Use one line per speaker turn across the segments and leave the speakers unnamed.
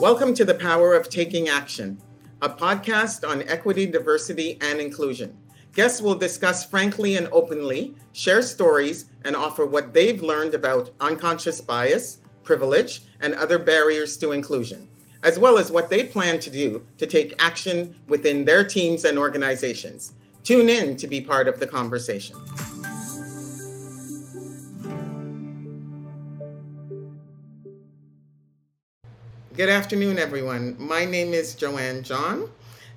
Welcome to The Power of Taking Action, a podcast on equity, diversity, and inclusion. Guests will discuss frankly and openly, share stories, and offer what they've learned about unconscious bias, privilege, and other barriers to inclusion, as well as what they plan to do to take action within their teams and organizations. Tune in to be part of the conversation. Good afternoon, everyone. My name is Joanne John,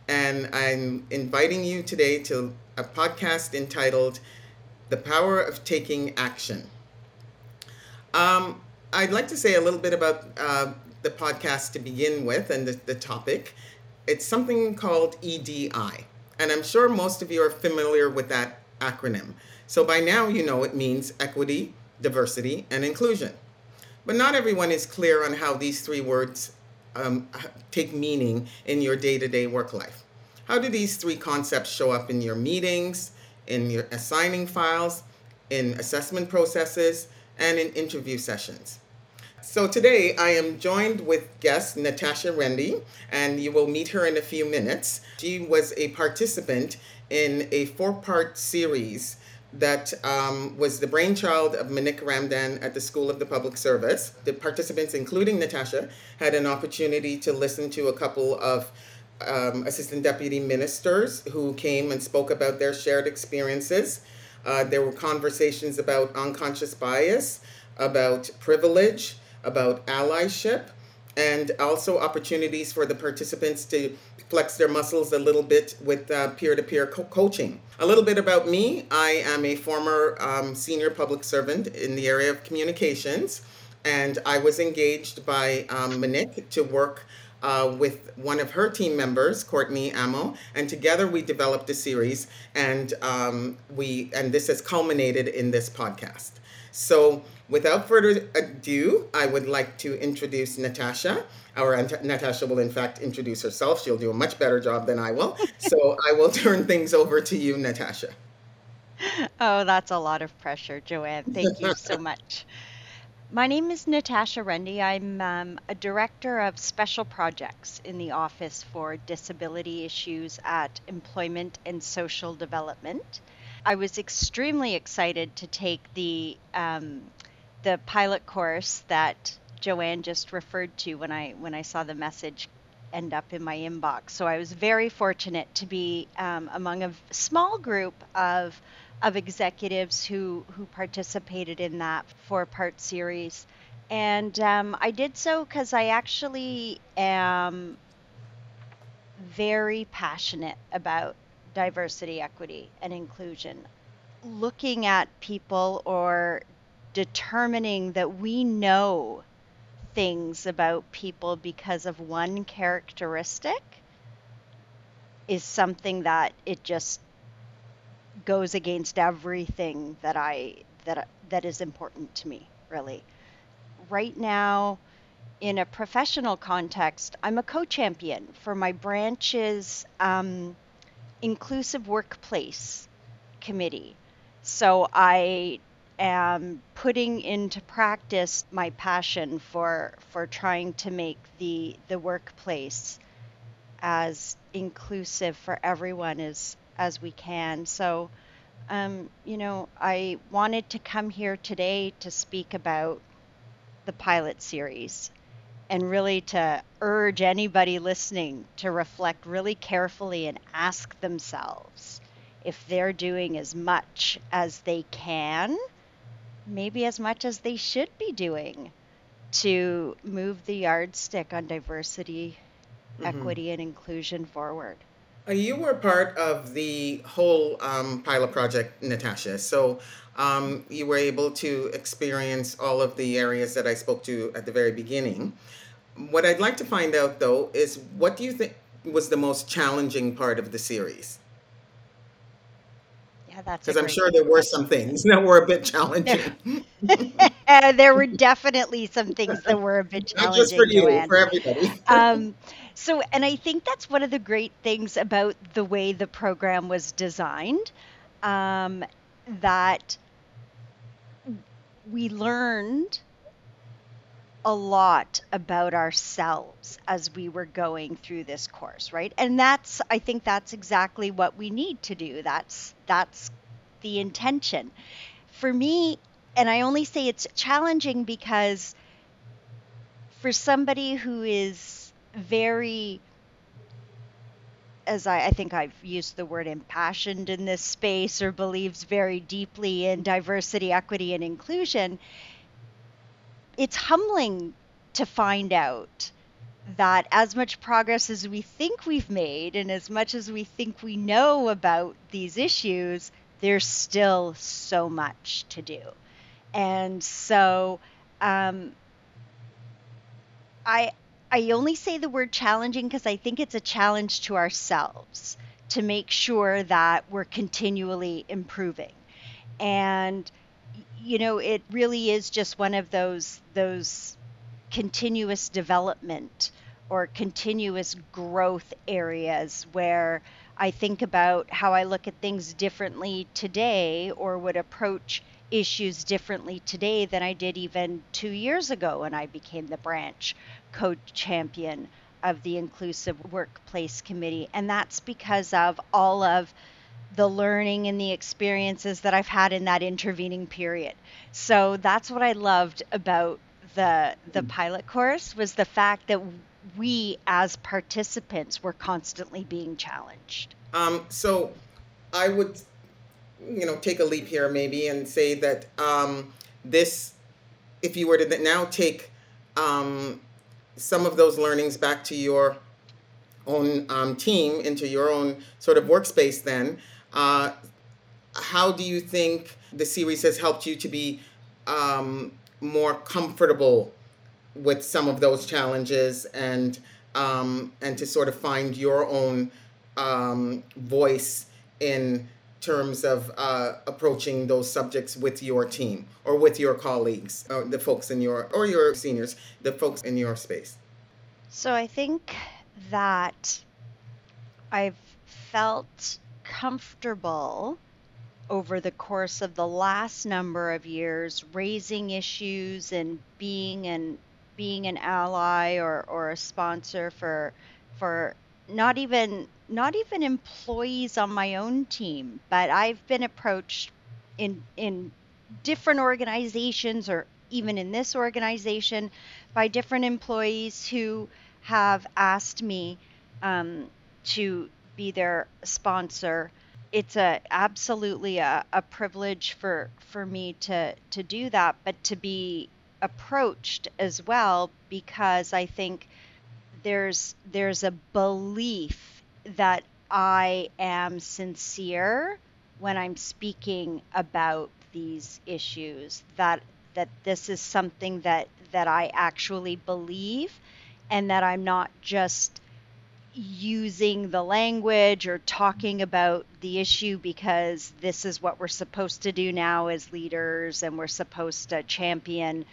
and I'm inviting you today to a podcast entitled The Power of Taking Action. Um, I'd like to say a little bit about uh, the podcast to begin with and the, the topic. It's something called EDI, and I'm sure most of you are familiar with that acronym. So by now, you know it means equity, diversity, and inclusion. But not everyone is clear on how these three words um, take meaning in your day to day work life. How do these three concepts show up in your meetings, in your assigning files, in assessment processes, and in interview sessions? So today I am joined with guest Natasha Rendy, and you will meet her in a few minutes. She was a participant in a four part series that um, was the brainchild of Manik Ramdan at the School of the Public Service. The participants, including Natasha, had an opportunity to listen to a couple of um, assistant deputy ministers who came and spoke about their shared experiences. Uh, there were conversations about unconscious bias, about privilege, about allyship, and also opportunities for the participants to flex their muscles a little bit with uh, peer-to-peer co- coaching. A little bit about me. I am a former um, senior public servant in the area of communications, and I was engaged by um, Manik to work uh, with one of her team members, Courtney Amo, and together we developed a series, and um, we and this has culminated in this podcast. So, without further ado, I would like to introduce Natasha. Our Natasha will, in fact, introduce herself. She'll do a much better job than I will. so, I will turn things over to you, Natasha.
Oh, that's a lot of pressure, Joanne. Thank you so much. My name is Natasha Rendy. I'm um, a director of special projects in the Office for Disability Issues at Employment and Social Development. I was extremely excited to take the um, the pilot course that Joanne just referred to when I when I saw the message end up in my inbox. So I was very fortunate to be um, among a small group of of executives who who participated in that four part series, and um, I did so because I actually am very passionate about diversity, equity, and inclusion. Looking at people or determining that we know things about people because of one characteristic is something that it just goes against everything that I that that is important to me really. Right now in a professional context, I'm a co-champion for my branch's um, inclusive workplace committee. So I am putting into practice my passion for for trying to make the the workplace as inclusive for everyone as as we can. So um, you know, I wanted to come here today to speak about the pilot series and really to urge anybody listening to reflect really carefully and ask themselves if they're doing as much as they can, maybe as much as they should be doing to move the yardstick on diversity, mm-hmm. equity, and inclusion forward.
Uh, you were part of the whole um, pilot project, Natasha. So um, you were able to experience all of the areas that I spoke to at the very beginning. What I'd like to find out though is what do you think was the most challenging part of the series?
Yeah, that's
because I'm sure there were some things that were a bit challenging.
There, there were definitely some things that were a bit challenging. Not
just for you, Joanne. for everybody.
um, so, and I think that's one of the great things about the way the program was designed. Um, that we learned a lot about ourselves as we were going through this course, right? And that's I think that's exactly what we need to do. That's that's the intention. For me, and I only say it's challenging because for somebody who is very as I, I, think I've used the word impassioned in this space or believes very deeply in diversity, equity, and inclusion, it's humbling to find out that as much progress as we think we've made and as much as we think we know about these issues, there's still so much to do. And so um, I, I only say the word challenging because I think it's a challenge to ourselves to make sure that we're continually improving. And you know, it really is just one of those those continuous development or continuous growth areas where I think about how I look at things differently today or would approach issues differently today than I did even two years ago when I became the branch co champion of the Inclusive Workplace Committee. And that's because of all of the learning and the experiences that I've had in that intervening period. So that's what I loved about the the mm. pilot course was the fact that we as participants were constantly being challenged.
Um, so I would, you know, take a leap here maybe and say that um, this, if you were to now take um, some of those learnings back to your own um, team, into your own sort of workspace, then uh, how do you think the series has helped you to be um, more comfortable with some of those challenges and um, and to sort of find your own um, voice in terms of uh, approaching those subjects with your team or with your colleagues or the folks in your or your seniors the folks in your space?
So i think that i've felt comfortable over the course of the last number of years raising issues and being an being an ally or, or a sponsor for for not even not even employees on my own team, but I've been approached in in different organizations or even in this organization by different employees who have asked me um, to be their sponsor. It's a absolutely a, a privilege for for me to to do that, but to be approached as well because I think there's there's a belief that I am sincere when I'm speaking about these issues that that this is something that that I actually believe and that I'm not just using the language or talking about the issue because this is what we're supposed to do now as leaders and we're supposed to champion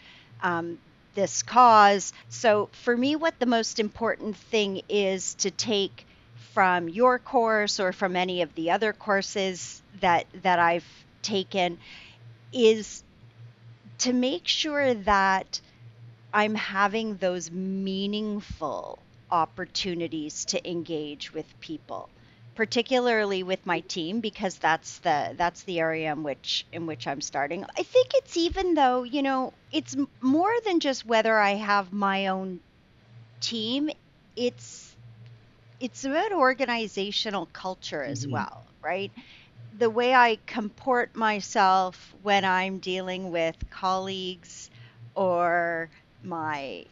um, this cause. So, for me, what the most important thing is to take from your course or from any of the other courses that that I've taken is to make sure that I'm having those meaningful opportunities to engage with people particularly with my team because that's the that's the area in which in which I'm starting. I think it's even though, you know, it's more than just whether I have my own team. It's it's about organizational culture as mm-hmm. well, right? The way I comport myself when I'm dealing with colleagues or my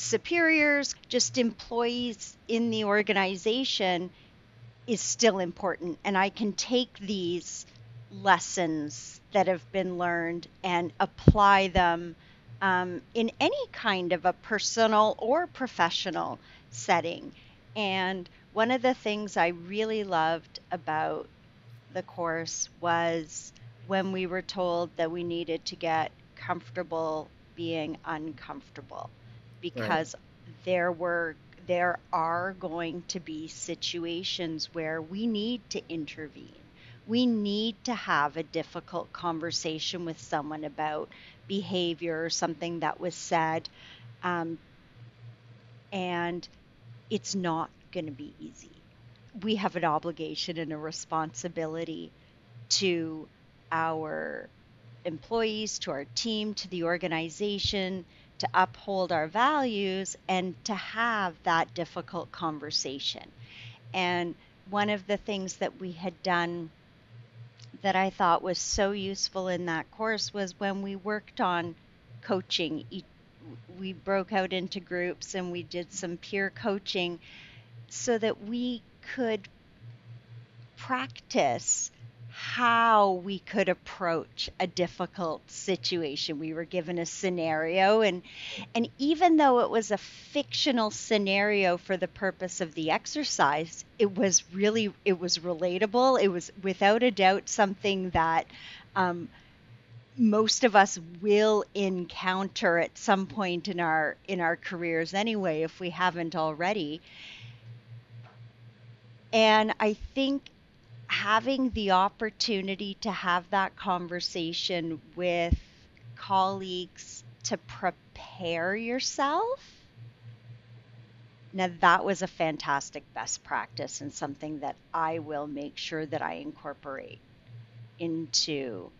superiors, just employees in the organization is still important. And I can take these lessons that have been learned and apply them um, in any kind of a personal or professional setting. And one of the things I really loved about the course was when we were told that we needed to get comfortable being uncomfortable because right. there were there are going to be situations where we need to intervene. We need to have a difficult conversation with someone about behavior or something that was said Um, and it's not going to be easy. We have an obligation and a responsibility to our employees, to our team, to the organization, to uphold our values and to have that difficult conversation. And one of the things that we had done that I thought was so useful in that course was when we worked on coaching. We broke out into groups and we did some peer coaching so that we could practice how we could approach a difficult situation. We were given a scenario and and even though it was a fictional scenario for the purpose of the exercise, it was really it was relatable. It was without a doubt something that um, most of us will encounter at some point in our in our careers anyway if we haven't already. And I think having the opportunity to have that conversation with colleagues to prepare yourself. Now, that was a fantastic best practice and something that I will make sure that I incorporate into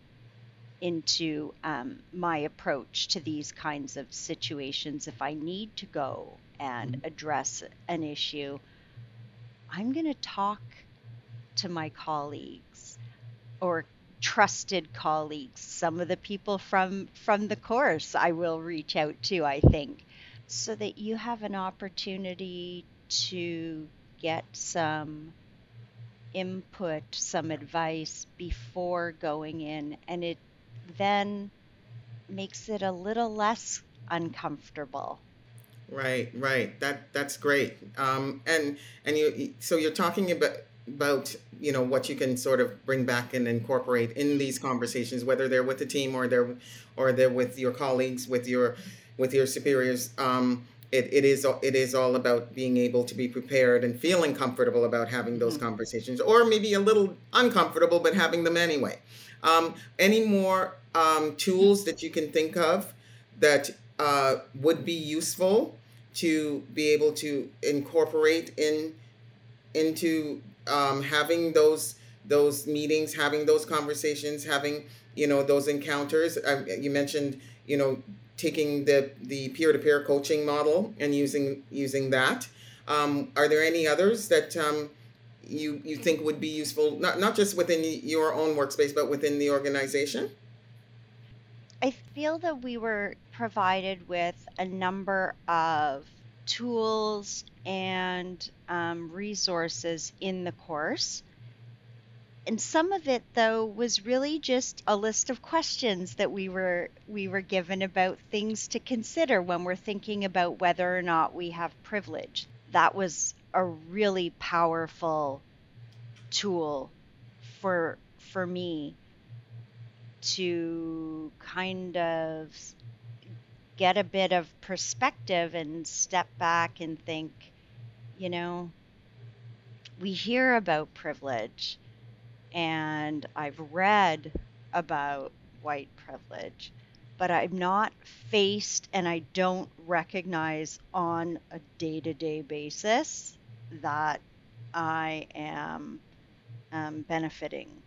into um, my approach to these kinds of situations. If I need to go and mm-hmm. address an issue, I'm going to talk to my colleagues or trusted colleagues some of the people from from the course i will reach out to i think so that you have an opportunity to get some input some advice before going in and it then makes it a little less uncomfortable.
Right right. That that's great. Um, and and you so you're talking about about you know what you can sort of bring back and incorporate in these conversations whether they're with the team or they're or they're with your colleagues with your with your superiors um, it, it is it is all about being able to be prepared and feeling comfortable about having those mm-hmm. conversations or maybe a little uncomfortable but having them anyway um, any more um, tools that you can think of that uh, would be useful to be able to incorporate in into um, having those those meetings, having those conversations, having you know those encounters. Uh, you mentioned you know taking the the peer to peer coaching model and using using that. Um, are there any others that um, you you think would be useful, not not just within your own workspace, but within the organization?
I feel that we were provided with a number of tools and um, resources in the course. And some of it though was really just a list of questions that we were we were given about things to consider when we're thinking about whether or not we have privilege. That was a really powerful tool for for me to kind of get a bit of perspective and step back and think, you know, we hear about privilege, and I've read about white privilege, but I'm not faced and I don't recognize on a day to day basis that I am um, benefiting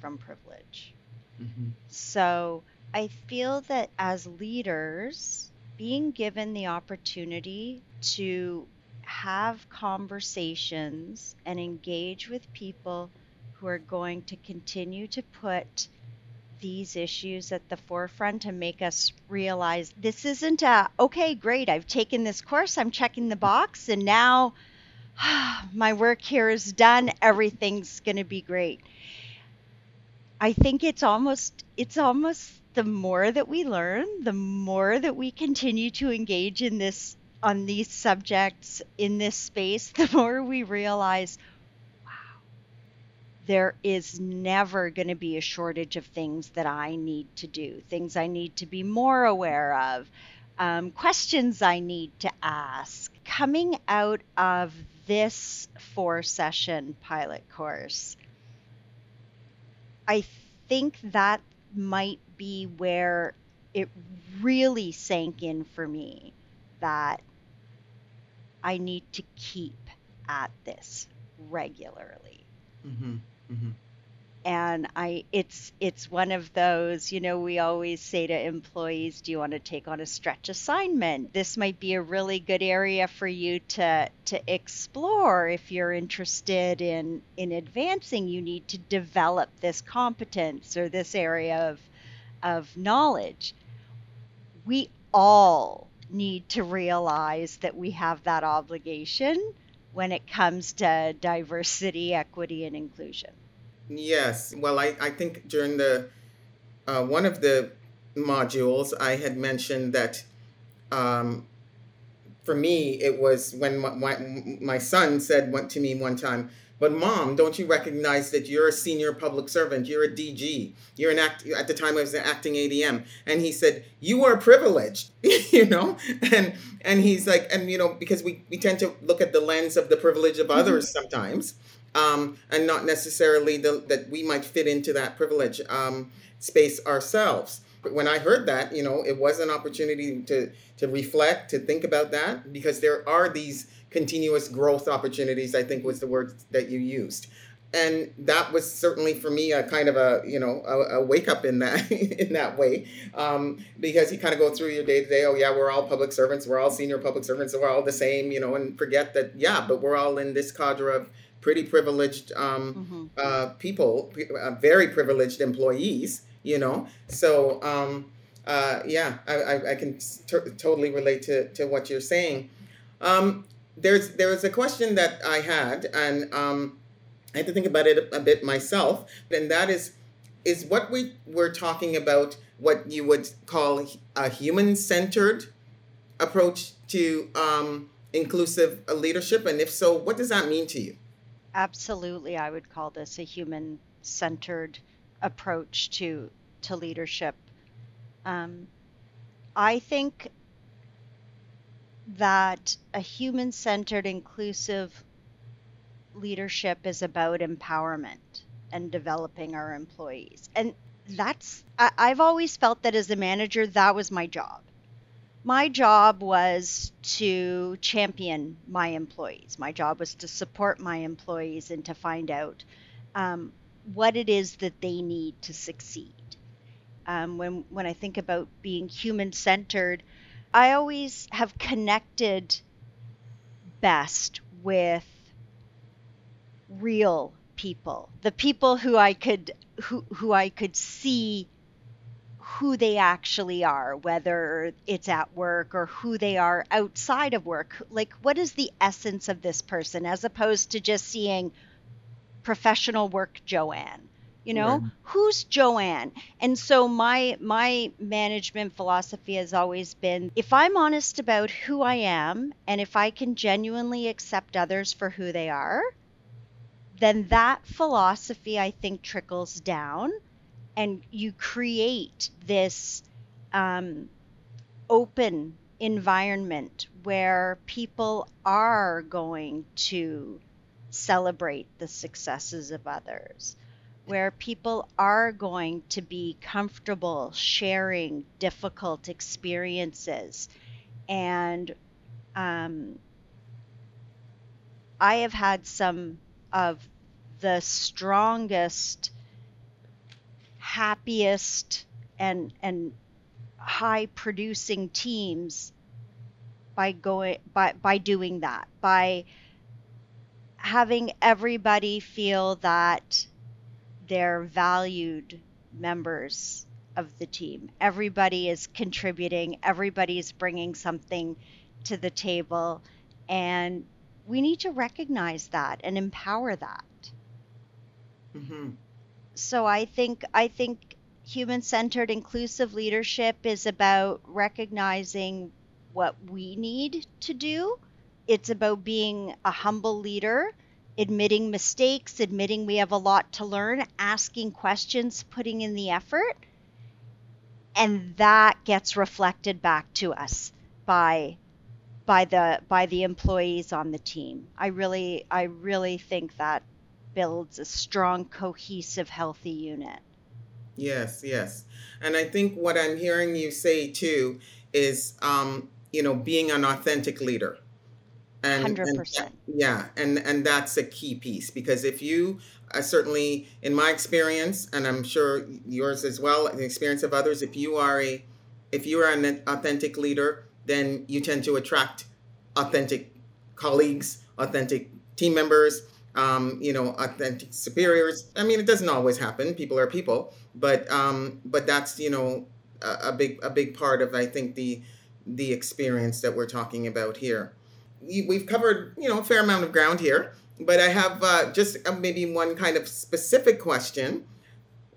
from privilege. Mm-hmm. So I feel that as leaders, being given the opportunity to have conversations and engage with people who are going to continue to put these issues at the forefront and make us realize this isn't a okay great i've taken this course i'm checking the box and now my work here is done everything's going to be great. I think it's almost it's almost the more that we learn, the more that we continue to engage in this on these subjects in this space, the more we realize, wow, there is never going to be a shortage of things that I need to do, things I need to be more aware of, um, questions I need to ask. Coming out of this four session pilot course, I think that might be where it really sank in for me that I need to keep at this regularly. Mm-hmm. Mm-hmm and i it's it's one of those you know we always say to employees do you want to take on a stretch assignment this might be a really good area for you to to explore if you're interested in in advancing you need to develop this competence or this area of of knowledge we all need to realize that we have that obligation when it comes to diversity equity and inclusion
Yes. Well, I, I think during the uh, one of the modules, I had mentioned that um, for me, it was when my, my, my son said went to me one time, but mom, don't you recognize that you're a senior public servant? You're a DG. You're an act. At the time, I was an acting ADM, and he said you are privileged, you know. And and he's like, and you know, because we we tend to look at the lens of the privilege of others mm-hmm. sometimes, um, and not necessarily the, that we might fit into that privilege um, space ourselves. But when I heard that, you know, it was an opportunity to to reflect, to think about that, because there are these continuous growth opportunities. I think was the word that you used, and that was certainly for me a kind of a you know a, a wake up in that in that way, um, because you kind of go through your day to day. Oh yeah, we're all public servants. We're all senior public servants. So we're all the same, you know, and forget that. Yeah, but we're all in this cadre of pretty privileged um, mm-hmm. uh, people, uh, very privileged employees, you know. So, um, uh, yeah, I, I, I can t- totally relate to, to what you're saying. Um, there's there's a question that I had, and um, I had to think about it a, bit myself, and that is, is what we were talking about what you would call a human-centered approach to um, inclusive leadership, and if so, what does that mean to you?
absolutely, I would call this a human centered approach to, to leadership. Um, I think that a human centered, inclusive leadership is about empowerment and developing our employees. And that's, I, I've always felt that as a manager, that was my job my job was to champion my employees. My job was to support my employees and to find out um, what it is that they need to succeed. Um, when when I think about being human centered, I always have connected best with real people, the people who I could who who I could see who they actually are, whether it's at work or who they are outside of work. Like, what is the essence of this person as opposed to just seeing professional work Joanne? You know, right. who's Joanne? And so my my management philosophy has always been if I'm honest about who I am and if I can genuinely accept others for who they are, then that philosophy I think trickles down and you create this um, open environment where people are going to celebrate the successes of others, where people are going to be comfortable sharing difficult experiences. And um, I have had some of the strongest happiest and and high producing teams by going by by doing that by having everybody feel that they're valued members of the team. Everybody is contributing. Everybody's bringing something to the table. And we need to recognize that and empower that. Mm-hmm. So I think I think human-centered inclusive leadership is about recognizing what we need to do. It's about being a humble leader, admitting mistakes, admitting we have a lot to learn, asking questions, putting in the effort. And that gets reflected back to us by by the by the employees on the team. I really I really think that builds a strong, cohesive, healthy unit.
Yes, yes. And I think what I'm hearing you say too is um, you know, being an authentic leader.
And, 100%.
And, yeah, and and that's a key piece because if you uh, certainly in my experience and I'm sure yours as well, the experience of others, if you are a if you are an authentic leader, then you tend to attract authentic colleagues, authentic team members, um, you know, authentic superiors. I mean, it doesn't always happen. People are people, but um, but that's you know a, a big a big part of I think the the experience that we're talking about here. We've covered you know a fair amount of ground here, but I have uh, just uh, maybe one kind of specific question.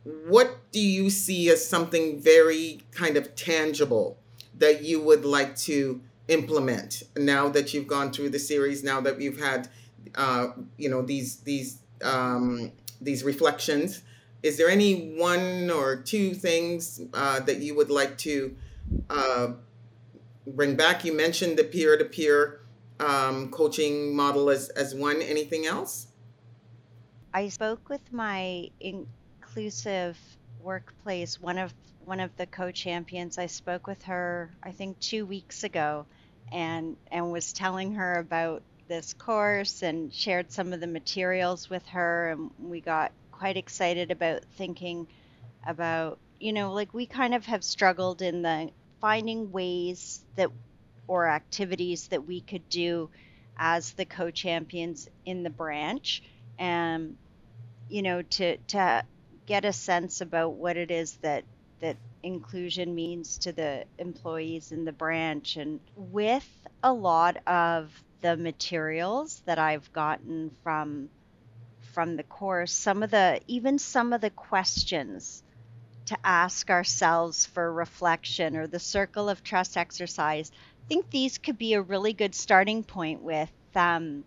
What do you see as something very kind of tangible that you would like to implement now that you've gone through the series? Now that you've had uh, you know these these um, these reflections. Is there any one or two things uh, that you would like to uh, bring back? You mentioned the peer to peer Um, coaching model as as one. Anything else?
I spoke with my inclusive workplace one of one of the co-champions. I spoke with her I think 2 weeks ago and and was telling her about this course and shared some of the materials with her and we got quite excited about thinking about you know like we kind of have struggled in the finding ways that or activities that we could do as the co-champions in the branch. And you know to to get a sense about what it is that that inclusion means to the employees in the branch. And with a lot of the materials that I've gotten from from the course, some of the even some of the questions to ask ourselves for reflection or the circle of trust exercise. I think these could be a really good starting point with um,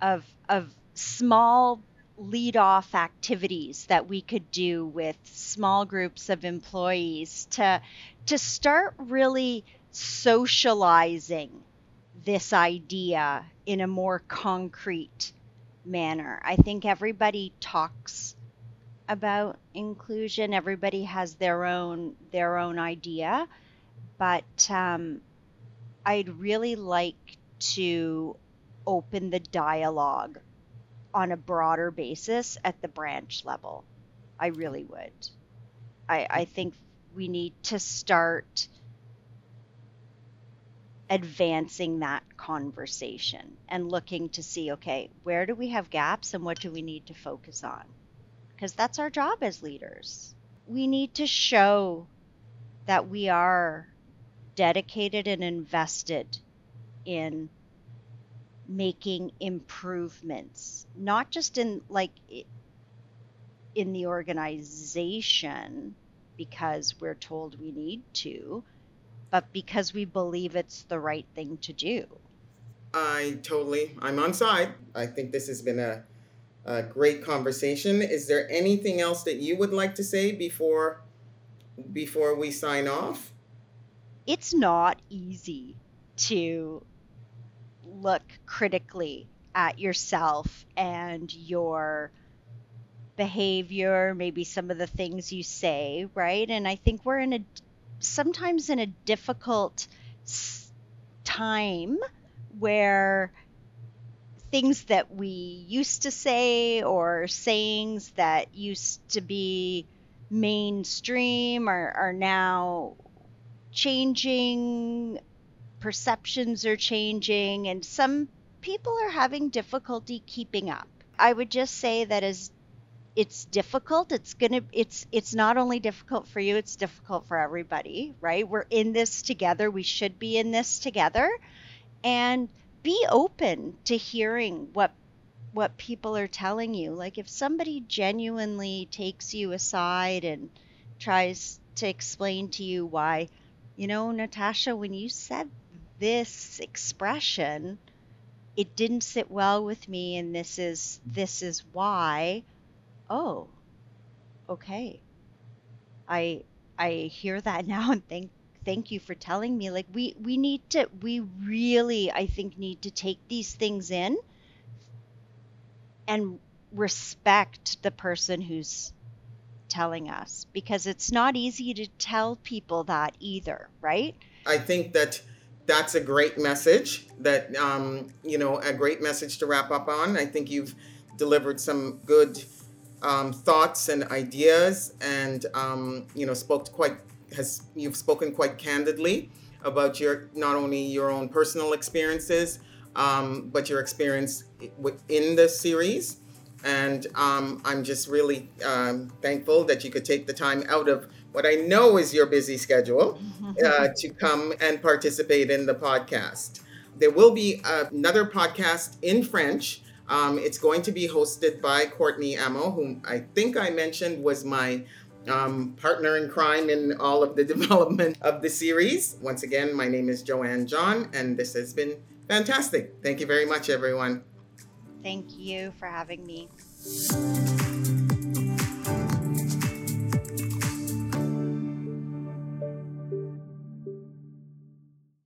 of of small lead off activities that we could do with small groups of employees to to start really socializing this idea in a more concrete manner. I think everybody talks about inclusion. Everybody has their own their own idea, but um, I'd really like to open the dialogue on a broader basis at the branch level. I really would. I, I think we need to start advancing that conversation and looking to see okay, where do we have gaps and what do we need to focus on? Because that's our job as leaders. We need to show that we are dedicated and invested in making improvements, not just in like in the organization because we're told we need to, but because we believe it's the right thing to do.
I totally, I'm on side. I think this has been a, a great conversation. Is there anything else that you would like to say before before we sign off?
It's not easy to look critically at yourself and your behavior, maybe some of the things you say, right? And I think we're in a sometimes in a difficult time where things that we used to say or sayings that used to be mainstream are, are now changing perceptions are changing and some people are having difficulty keeping up. I would just say that as it's difficult it's going to it's it's not only difficult for you it's difficult for everybody right? We're in this together we should be in this together. And be open to hearing what what people are telling you like if somebody genuinely takes you aside and tries to explain to you why you know Natasha when you said this expression it didn't sit well with me and this is this is why oh, okay. I I hear that now and thank thank you for telling me. Like we we need to we really I think need to take these things in and respect the person who's telling us because it's not easy to tell people that either, right?
I think that that's a great message. That um, you know, a great message to wrap up on. I think you've delivered some good um, thoughts and ideas, and um, you know, spoke quite has you've spoken quite candidly about your not only your own personal experiences, um, but your experience within the series. And um, I'm just really um, thankful that you could take the time out of what I know is your busy schedule uh, to come and participate in the podcast. There will be another podcast in French. Um, it's going to be hosted by Courtney Amo, whom I think I mentioned was my um, partner in crime in all of the development of the series. Once again, my name is Joanne John, and this has been fantastic. Thank you very much, everyone.
Thank you for having me.